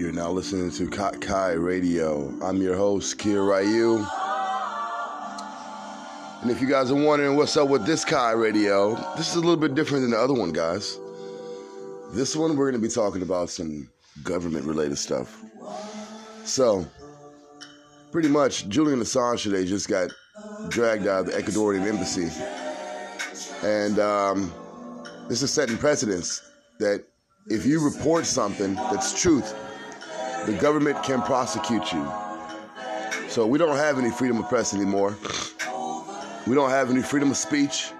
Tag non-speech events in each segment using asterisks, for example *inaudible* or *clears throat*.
You're now listening to Kai Radio. I'm your host, Kier Ryu. And if you guys are wondering what's up with this Kai Radio, this is a little bit different than the other one, guys. This one, we're going to be talking about some government related stuff. So, pretty much, Julian Assange today just got dragged out of the Ecuadorian embassy. And um, this is setting precedence that if you report something that's truth, the government can prosecute you. So we don't have any freedom of press anymore. We don't have any freedom of speech.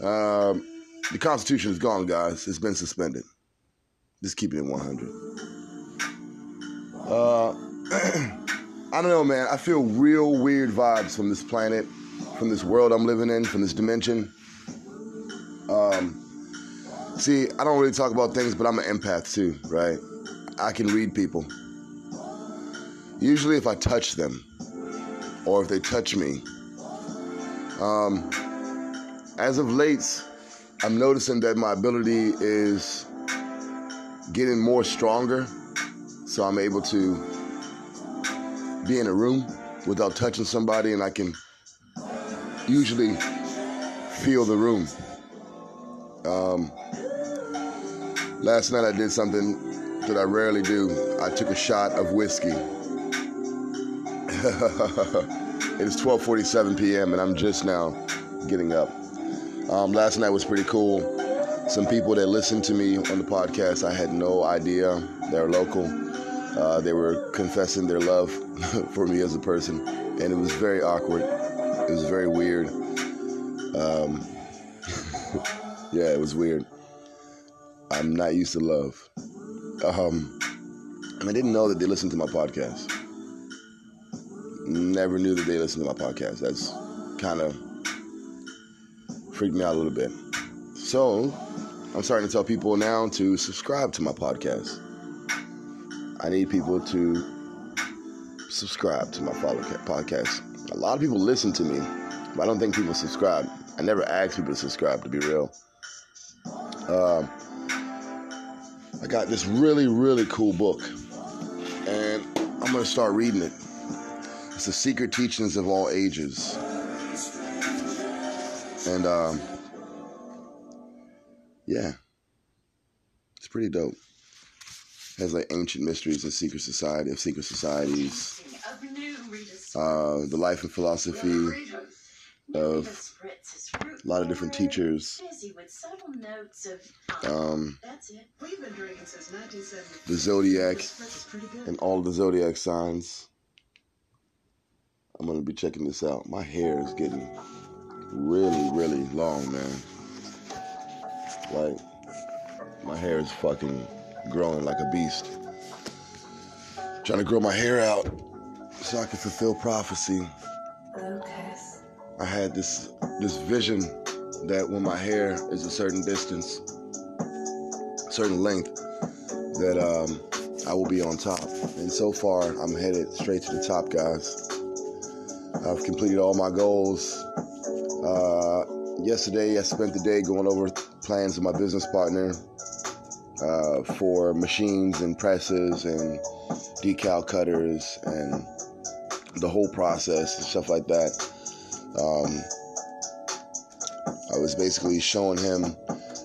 Um, the Constitution is gone, guys. It's been suspended. Just keep it in 100. Uh, *clears throat* I don't know, man. I feel real weird vibes from this planet, from this world I'm living in, from this dimension. Um, see, I don't really talk about things, but I'm an empath too, right? I can read people. Usually, if I touch them, or if they touch me. Um, as of late, I'm noticing that my ability is getting more stronger, so I'm able to be in a room without touching somebody, and I can usually feel the room. Um, last night I did something that I rarely do. I took a shot of whiskey. *laughs* it is 12:47 p.m. and I'm just now getting up. Um, last night was pretty cool. Some people that listened to me on the podcast, I had no idea they're local. Uh, they were confessing their love *laughs* for me as a person, and it was very awkward. It was very weird. Um, *laughs* yeah, it was weird. I'm not used to love. Um, and I didn't know that they listened to my podcast. Never knew that they listened to my podcast. That's kind of freaked me out a little bit. So I'm starting to tell people now to subscribe to my podcast. I need people to subscribe to my podcast. A lot of people listen to me, but I don't think people subscribe. I never ask people to subscribe, to be real. Uh, I got this really, really cool book, and I'm going to start reading it. It's The Secret Teachings of All Ages. And, um, yeah, it's pretty dope. It has like ancient mysteries and secret society of secret societies, uh, the life and philosophy of a lot of different teachers. Notes of um, the zodiac and all the zodiac signs. I'm gonna be checking this out. My hair is getting really, really long, man. Like my hair is fucking growing like a beast. Trying to grow my hair out so I can fulfill prophecy. Lucas. I had this this vision that when my hair is a certain distance, certain length, that um, I will be on top. And so far, I'm headed straight to the top, guys. I've completed all my goals. Uh, yesterday, I spent the day going over plans with my business partner uh, for machines and presses and decal cutters and the whole process and stuff like that. Um, I was basically showing him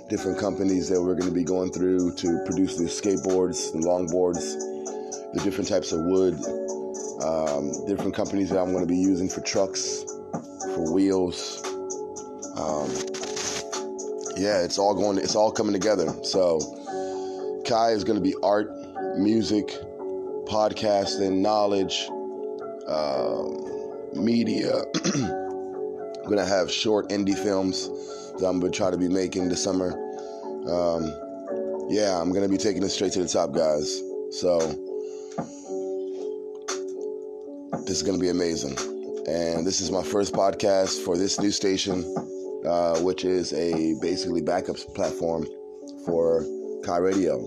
different companies that we're going to be going through to produce the skateboards, the longboards, the different types of wood, um, different companies that I'm going to be using for trucks, for wheels. Um, yeah, it's all going. It's all coming together. So, Kai is going to be art, music, podcasting, knowledge, uh, media. *clears throat* I'm gonna have short indie films that I'm gonna try to be making this summer. Um, yeah, I'm gonna be taking it straight to the top, guys. So this is gonna be amazing. And this is my first podcast for this new station, uh, which is a basically backup platform for Kai Radio.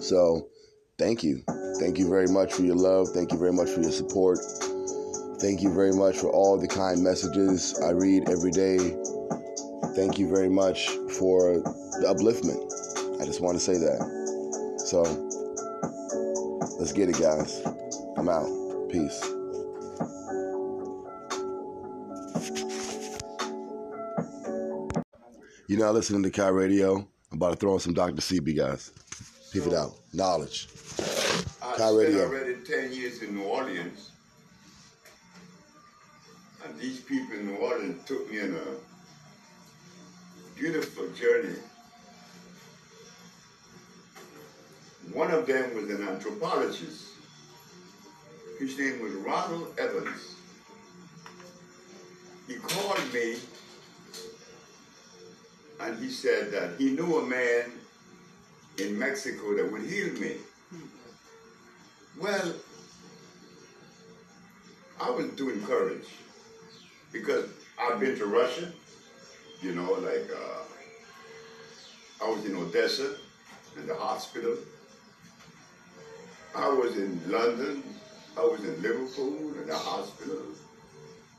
So thank you. Thank you very much for your love. Thank you very much for your support. Thank you very much for all the kind messages I read every day. Thank you very much for the upliftment. I just want to say that. So, Let's get it, guys. I'm out. Peace. You're now listening to Kai Radio. I'm about to throw in some Dr. Sebi, guys. Peep it out. Knowledge. I Kai Radio. already 10 years in New Orleans. These people in New Orleans took me on a beautiful journey. One of them was an anthropologist. His name was Ronald Evans. He called me and he said that he knew a man in Mexico that would heal me. Well, I was doing courage because I've been to Russia, you know, like uh, I was in Odessa in the hospital. I was in London. I was in Liverpool in the hospital.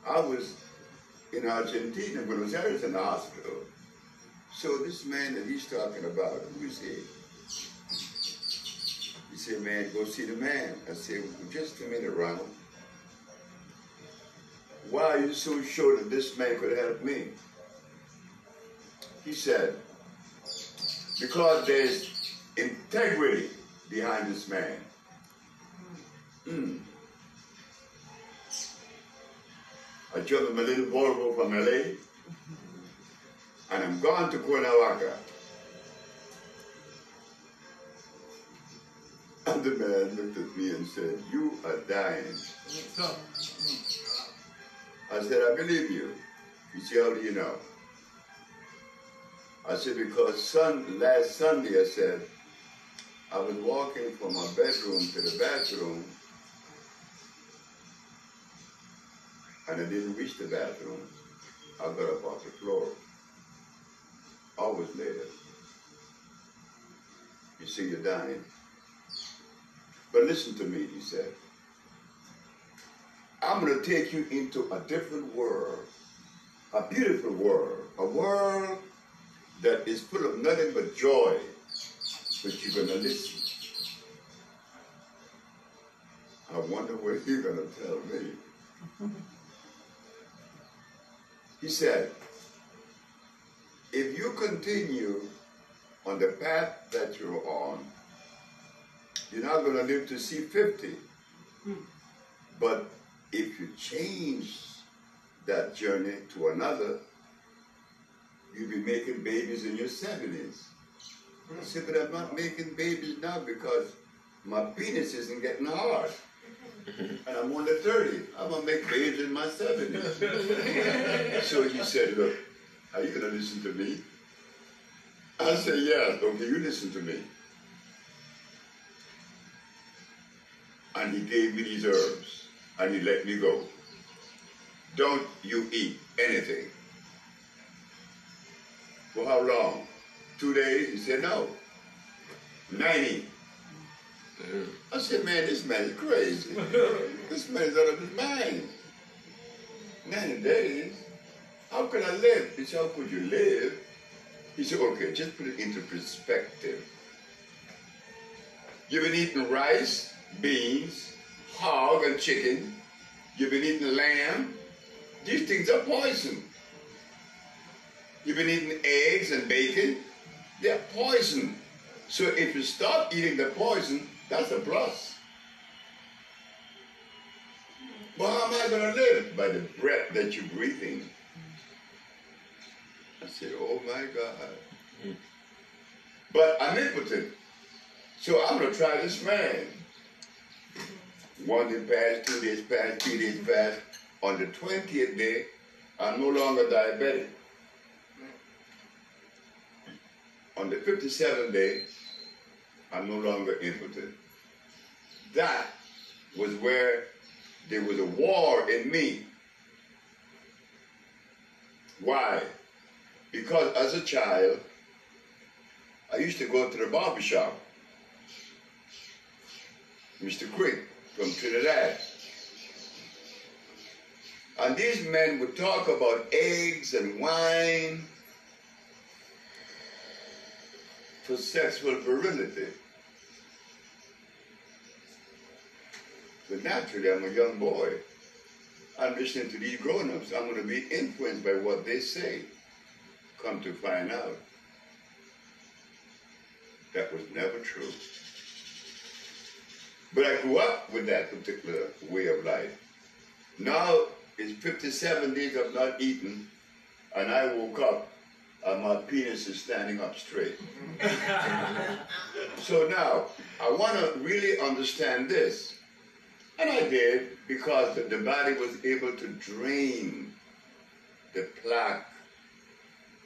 I was in Argentina, Buenos Aires in the hospital. So this man that he's talking about, who is he? He said, man, go see the man. I said, well, just a minute, Ronald. Why are you so sure that this man could help me? He said, because there's integrity behind this man. Mm. I drove my little Volvo from LA and I'm going to Cuernavaca. And the man looked at me and said, you are dying. I said, I believe you. He said, how do you know? I said, because son, last Sunday, I said, I was walking from my bedroom to the bathroom, and I didn't reach the bathroom. I got up off the floor always later. You see, you're dying. But listen to me, he said. I'm going to take you into a different world, a beautiful world, a world that is full of nothing but joy, but you're going to listen. I wonder what you're going to tell me. *laughs* he said, if you continue on the path that you're on, you're not going to live to see 50. Hmm. But if you change that journey to another, you'll be making babies in your 70s. I said, but I'm not making babies now because my penis isn't getting hard. and I'm only 30. I'm going to make babies in my 70s. *laughs* so he said, look, are you going to listen to me? I said, Yes, okay, you listen to me. And he gave me these herbs and he let me go. Don't you eat anything. For how long? Two days? He said, No. 90. Mm. I said, man, this man is crazy. *laughs* this man is out of his mind. 90 days. How can I live? He said, how could you live? He said, okay, just put it into perspective. You've been eating rice, beans, hog, and chicken. You've been eating lamb. These things are poison. You've been eating eggs and bacon. They're poison. So if you stop eating the poison, that's a plus. Well, how am I going to live? By the breath that you're breathing. I said, oh my God. Hmm. But I'm impotent. So I'm going to try this man. One day passed, two days passed, three days passed. On the 20th day, I'm no longer diabetic. On the 57th day, I'm no longer impotent. That was where there was a war in me. Why? Because as a child, I used to go to the barber shop. Mr. Quick from Trinidad. And these men would talk about eggs and wine for sexual virility. But naturally, I'm a young boy. I'm listening to these grown-ups. I'm going to be influenced by what they say. Come to find out, that was never true. But I grew up with that particular way of life. Now it's 57 days I've not eaten, and I woke up and my penis is standing up straight. *laughs* so now, I want to really understand this. And I did because the, body was able to drain the plaque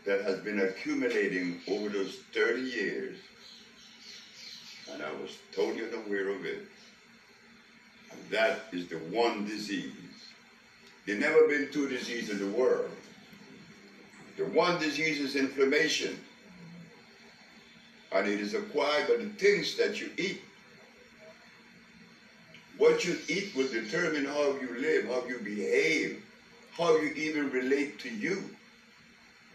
that has been accumulating over those 30 years. And I was totally unaware of it. That is the one disease. There never been two diseases in the world. The one disease is inflammation. And it is acquired by the things that you eat. What you eat will determine how you live, how you behave, how you even relate to you.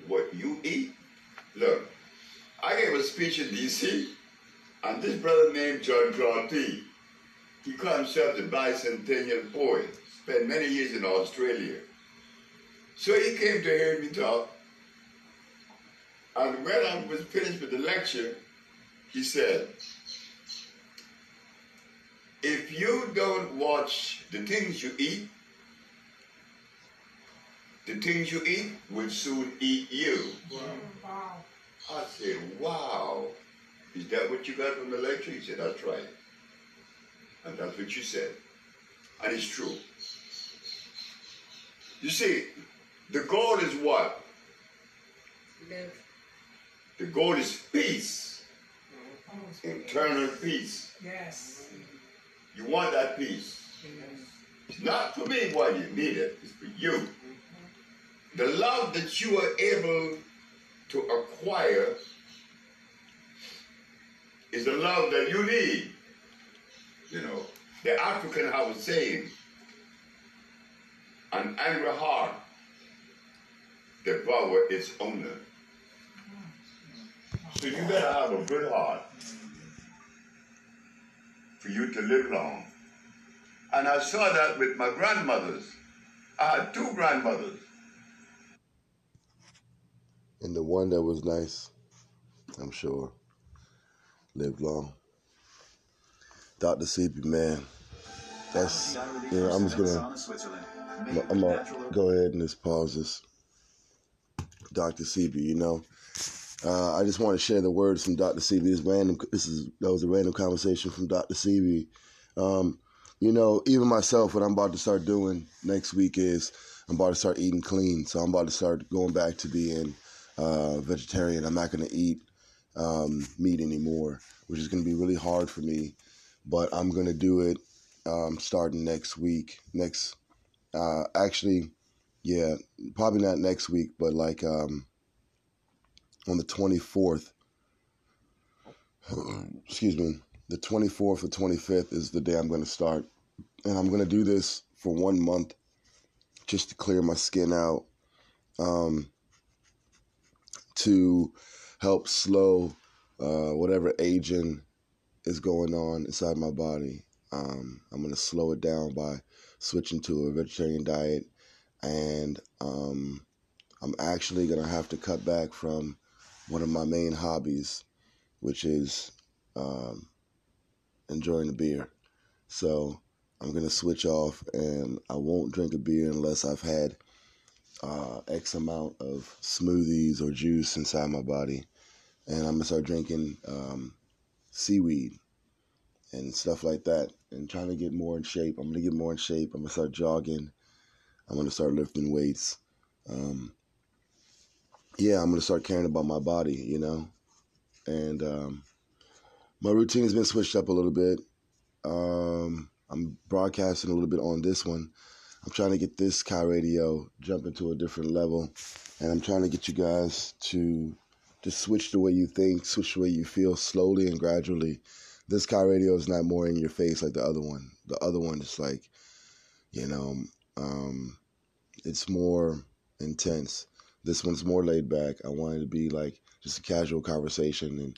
What you eat. Look, I gave a speech in D.C., and this brother named John T. He called himself the bicentennial poet, spent many years in Australia. So he came to hear me talk, and when I was finished with the lecture, he said, if you don't watch the things you eat, the things you eat will soon eat you. Wow. I said, wow. Is that what you got from the lecture? He said, that's right. And that's what you said. And it's true. You see, the goal is what? Live. The goal is peace. Internal peace. Yes. You want that peace. Yes. It's not for me why you need it, it's for you. Mm-hmm. The love that you are able to acquire is the love that you need. You know, the African I was saying, an angry heart devour its owner. So you better have a good heart for you to live long. And I saw that with my grandmothers. I had two grandmothers. And the one that was nice, I'm sure, lived long. Dr. Sebi, man, that's, know, I'm just gonna, I'm gonna go ahead and just pause this. Dr. Sebi, you know, uh, I just want to share the words from Dr. Sebi. This random. This is that was a random conversation from Dr. Sebi. Um, you know, even myself, what I'm about to start doing next week is I'm about to start eating clean. So I'm about to start going back to being uh, vegetarian. I'm not going to eat um, meat anymore, which is going to be really hard for me. But I'm to do it um, starting next week. Next, uh, actually, yeah, probably not next week, but like um, on the 24th. *clears throat* Excuse me. The 24th or 25th is the day I'm to start. And I'm to do this for one month just to clear my skin out, um, to help slow uh, whatever aging is going on inside my body. Um, I'm going to slow it down by switching to a vegetarian diet. And um, I'm actually going to have to cut back from one of my main hobbies, which is um, enjoying the beer. So I'm gonna switch off, and I won't drink a beer unless I've had uh, X amount of smoothies or juice inside my body, and I'm gonna start drinking um, seaweed and stuff like that, and trying to get more in shape. I'm gonna get more in shape. I'm gonna start jogging. I'm gonna start lifting weights. Um, yeah, I'm gonna start caring about my body, you know, and um, my routine has been switched up a little bit. Um, I'm broadcasting a little bit on this one. I'm trying to get this Kai Radio jump into a different level, and I'm trying to get you guys to just switch the way you think, switch the way you feel, slowly and gradually. This Kai Radio is not more in your face like the other one. The other one is like, you know, um, it's more intense. This one's more laid back. I wanted to be like just a casual conversation and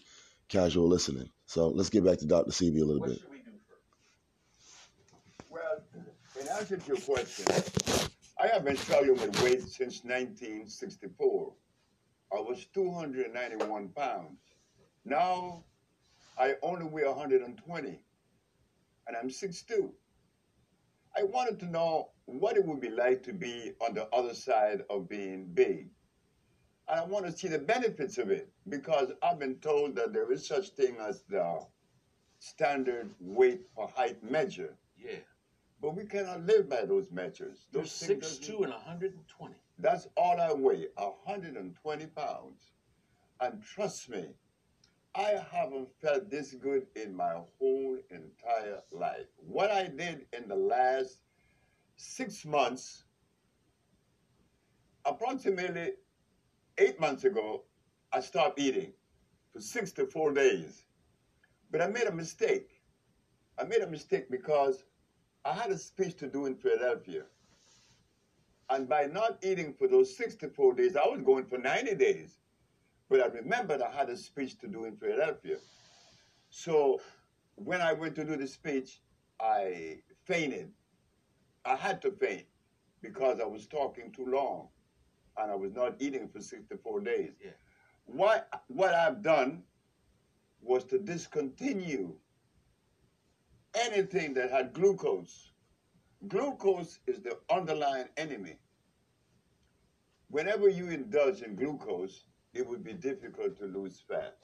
casual listening. So let's get back to Dr. Sebi a little what bit. Should we do first? Well, in answer to your question, I have been struggling with weight since 1964. I was 291 pounds. Now I only weigh 120, and I'm 6'2". I wanted to know what it would be like to be on the other side of being big. And I want to see the benefits of it because I've been told that there is such thing as the standard weight for height measure. Yeah. But we cannot live by those measures. You're Those six two and 120. That's all I weigh, 120 pounds. And trust me, I haven't felt this good in my whole entire life. What I did in the last six months, approximately eight months ago, I stopped eating for six to four days. But I made a mistake. I made a mistake because I had a speech to do in Philadelphia. And by not eating for those 64 days, I was going for 90 days. But I remembered I had a speech to do in Philadelphia. So when I went to do the speech, I fainted. I had to faint because I was talking too long and I was not eating for 64 days. Yeah. What, what I've done was to discontinue anything that had glucose. Glucose is the underlying enemy. Whenever you indulge in glucose, it would be difficult to lose fat.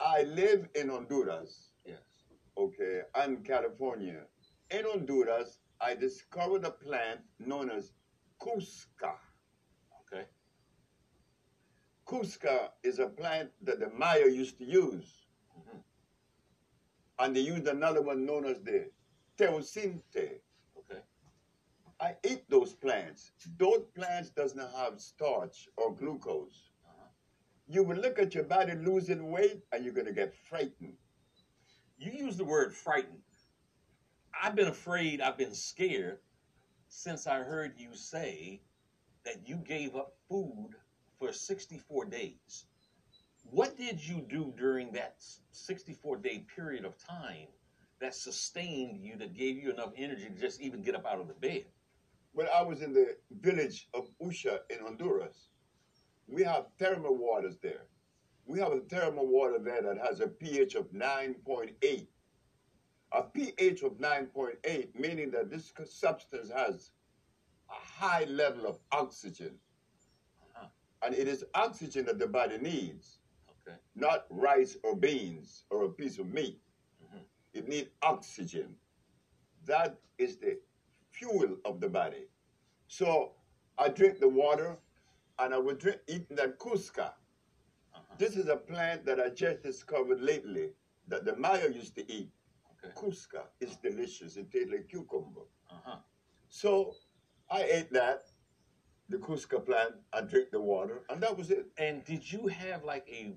I live in Honduras, Yes. okay, and California. In Honduras, I discovered a plant known as Cusca. Okay. Cusca is a plant that the Maya used to use. And they used another one known as the teosinte. Okay. I eat those plants. Those plants does not have starch or glucose. Uh-huh. You will look at your body losing weight and you're gonna get frightened. You use the word frightened. I've been afraid, I've been scared since I heard you say that you gave up food for 64 days. What did you do during that 64 day period of time that sustained you, that gave you enough energy to just even get up out of the bed? When I was in the village of Usha in Honduras, we have thermal waters there. We have a thermal water there that has a pH of 9.8. A pH of 9.8, meaning that this substance has a high level of oxygen. Uh-huh. And it is oxygen that the body needs, Okay. not rice or beans or a piece of meat. Mhm. It needs oxygen. That is the fuel of the body. So I drink the water and I would drink eating that cusca. Uh-huh. This is a plant that I just discovered lately that the Maya used to eat. Okay. Cusca is delicious. It tastes like cucumber. Uh-huh. So I ate that, the cusca plant, I drink the water, and that was it. And did you have like a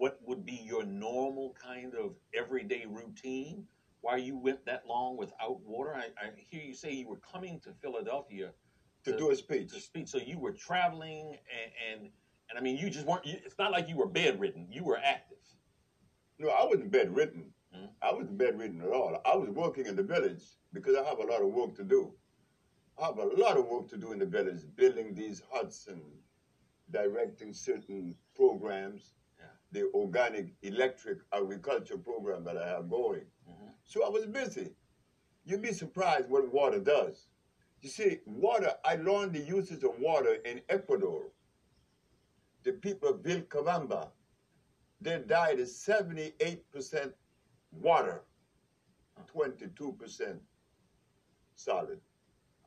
what would be your normal kind of everyday routine why you went that long without water? I, I hear you say you were coming to Philadelphia To do a speech. to speak, so you were traveling, and and, and I mean, you just weren't. You, it's not like you were bedridden; you were active. No, I wasn't bedridden. Mhm. I wasn't bedridden at all. I was working in the village because I have a lot of work to do. I have a lot of work to do in the village, building these huts and directing certain programs. The organic electric agriculture program that I have going. Mhm. So I was busy. You'd be surprised what water does. You see, water, I learned the uses of water in Ecuador. The people of Vilcabamba, their diet is 78% water, 22% solid.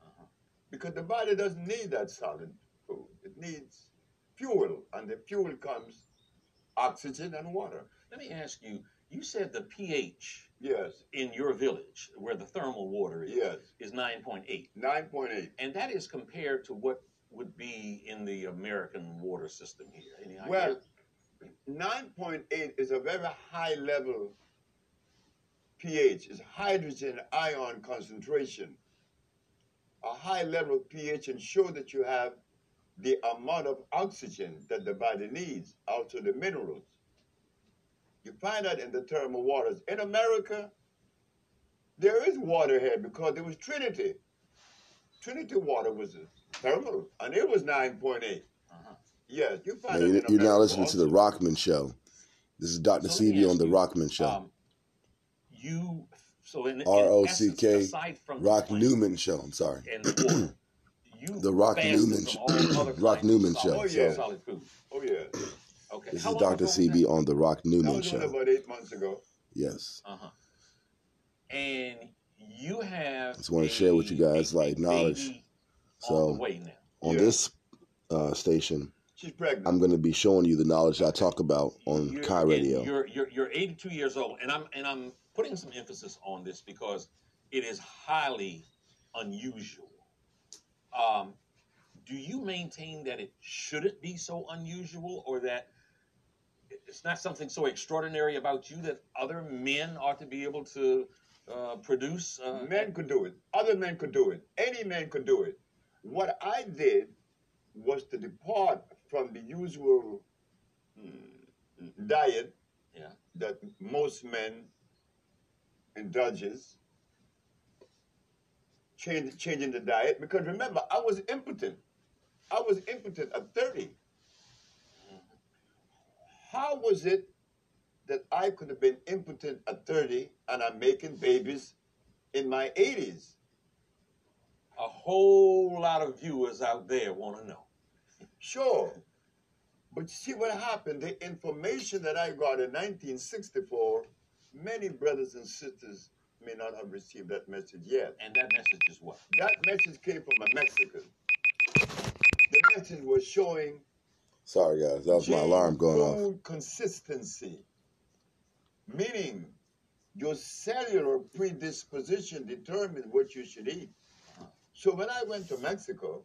Uh-huh. Because the body doesn't need that solid food. It needs fuel, and the fuel comes oxygen and water. Let me ask you. You said the pH Yes, in your village, where the thermal water is, yes. is nine point eight, 9.8. and that is compared to what would be in the American water system here. Any idea? Well, 9.8 is a very high level pH. It's hydrogen ion concentration. A high level pH ensure that you have the amount of oxygen that the body needs, also the minerals. You find that in the thermal waters. In America, There is water here because there was Trinity. Trinity water was thermal, and it was 9.8. Uh-huh. Yes, you find Now, it you- in you're now America listening to the. Rockman Show. This is Dr. So let on the Rockman Show. Um, you so in, in R O essence, C K, aside from the Rock Newman Show. I'm sorry. You The Rock Newman *clears throat* Rock Newman Show. solid, Oh, yeah. food. Oh, yeah. Okay. This How is Dr. Sebi on the Rock Newman was Show. about eight months ago. Yes. Uh huh. And you have. Just wanna share with you guys, like, knowledge. So now. on Yeah. this uh, station, She's pregnant. I'm going to be showing you the knowledge I talk about on You're- Kai Radio. You're, you're you're 82 years old, and I'm and I'm putting some emphasis on this because it is highly unusual. Um, do you maintain that it shouldn't be so unusual, or that it's not something so extraordinary about you that other men ought to be able to uh, produce? Uh, Men could do it. Other men could do it. Any man could do it. What I did was to depart from the usual mm, diet Yeah. that most men indulges. Change, changing the diet because remember I was impotent. I was impotent at 30. How was it that I could have been impotent at 30 and I'm making babies in my 80s? A whole lot of viewers out there want to know. Sure. But see what happened? The information that I got in 1964, many brothers and sisters may not have received that message yet. And that message is what? That message came from a Mexican. The message was showing Sorry, guys. That was my alarm going off. consistency, meaning your cellular predisposition determines what you should eat. So when I went to Mexico,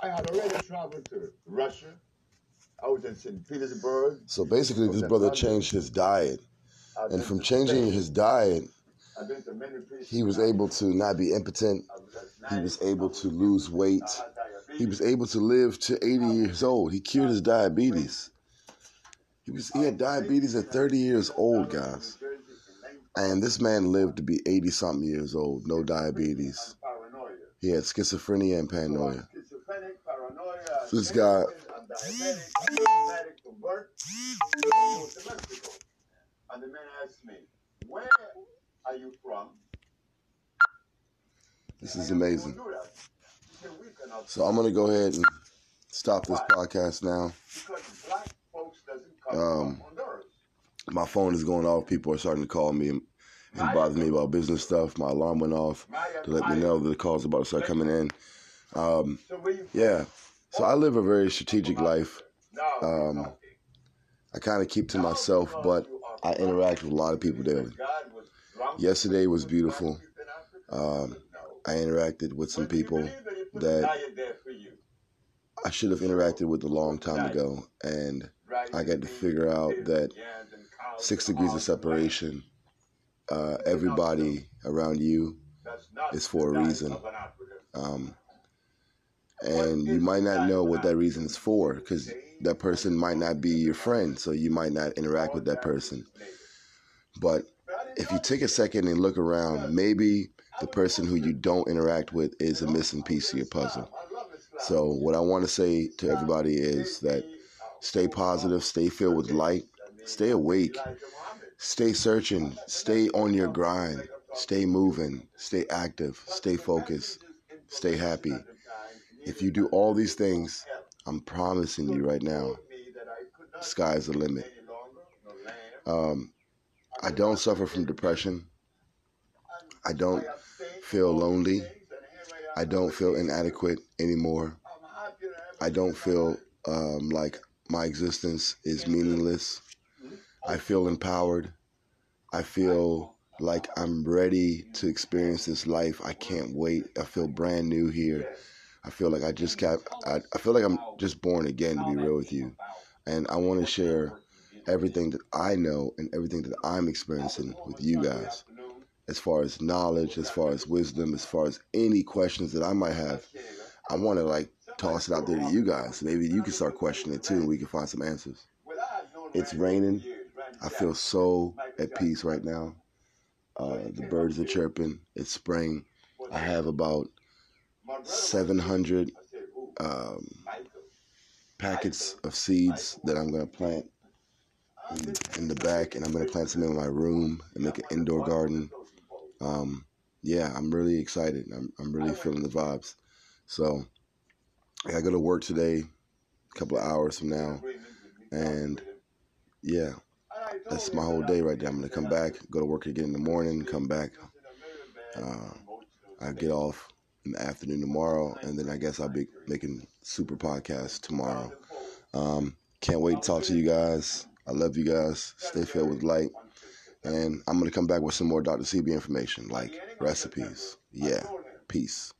I had already traveled to Russia. I was in St. Petersburg. So basically, this brother changed his diet. Uh, and from changing his diet, I've been to many places. he was able to not be impotent. He was able to lose weight. He was able to live to 80 years old. He cured his diabetes. He was he had diabetes at 30 years old, guys. And this man lived to be 80 something years old, no diabetes. He had schizophrenia and paranoia. So this guy- I'm diabetic, I'm diabetic from birth. I moved to Mexico. And the man asked me, Where are you from? This is amazing. won't do that. He said, "We cannot So I'm gonna go ahead and stop this podcast now. because black folks doesn't come Um. My phone is going off. People are starting to call me and, and bother me about business stuff. My alarm went off to let me know that the calls are about to start coming in. Um, So where you from? yeah. So I live a very strategic life. Um. I kind of keep to myself, but I interact with a lot of people daily. Yesterday was beautiful. Um, I interacted with some people that? I should have interacted with a long time ago, and I got to figure out that six degrees of separation. Uh, everybody around you, is for a reason. um, and you might not know what that reason is for, because that person might not be your friend, so you might not interact with that person. But if you take a second and look around, maybe the person who you don't interact with is a missing piece of your puzzle. So, what I want to say to everybody is that stay positive, stay filled with light, stay awake, stay searching, stay on your grind, stay moving, stay active, stay focused, stay happy. If you do all these things, I'm promising you right now, sky's the limit. Um, I don't suffer from depression. I don't feel lonely. I don't feel inadequate anymore. I don't feel um, like my existence is meaningless. I feel empowered. I feel like I'm ready to experience this life. I can't wait. I feel brand new here. I feel like I just got, I, I feel like I'm just born again, to be real with you. And I want to share everything that I know and everything that I'm experiencing with you guys. As far as knowledge, as far as wisdom, as far as any questions that I might have, I want to like toss it out there to you guys. Maybe you can start questioning it too and we can find some answers. It's raining. I feel so at peace right now. Uh, the birds are chirping. It's spring. I have about 700 um, packets of seeds that I'm going to plant in, the back, and I'm to plant some in my room and make an indoor garden. Um, yeah, I'm really excited. I'm, I'm really feeling the vibes. So I go to work today, a couple of hours from now, and yeah, that's my whole day right there. I'm gonna come back, go to work again in the morning, come back. Uh, I get off in the afternoon tomorrow, and then I guess I'll be making super podcast tomorrow. Um, can't wait to talk to you guys. I love you guys. Stay filled with light. And I'm going to come back with some more Dr. Sebi information, like recipes. Yeah. Peace.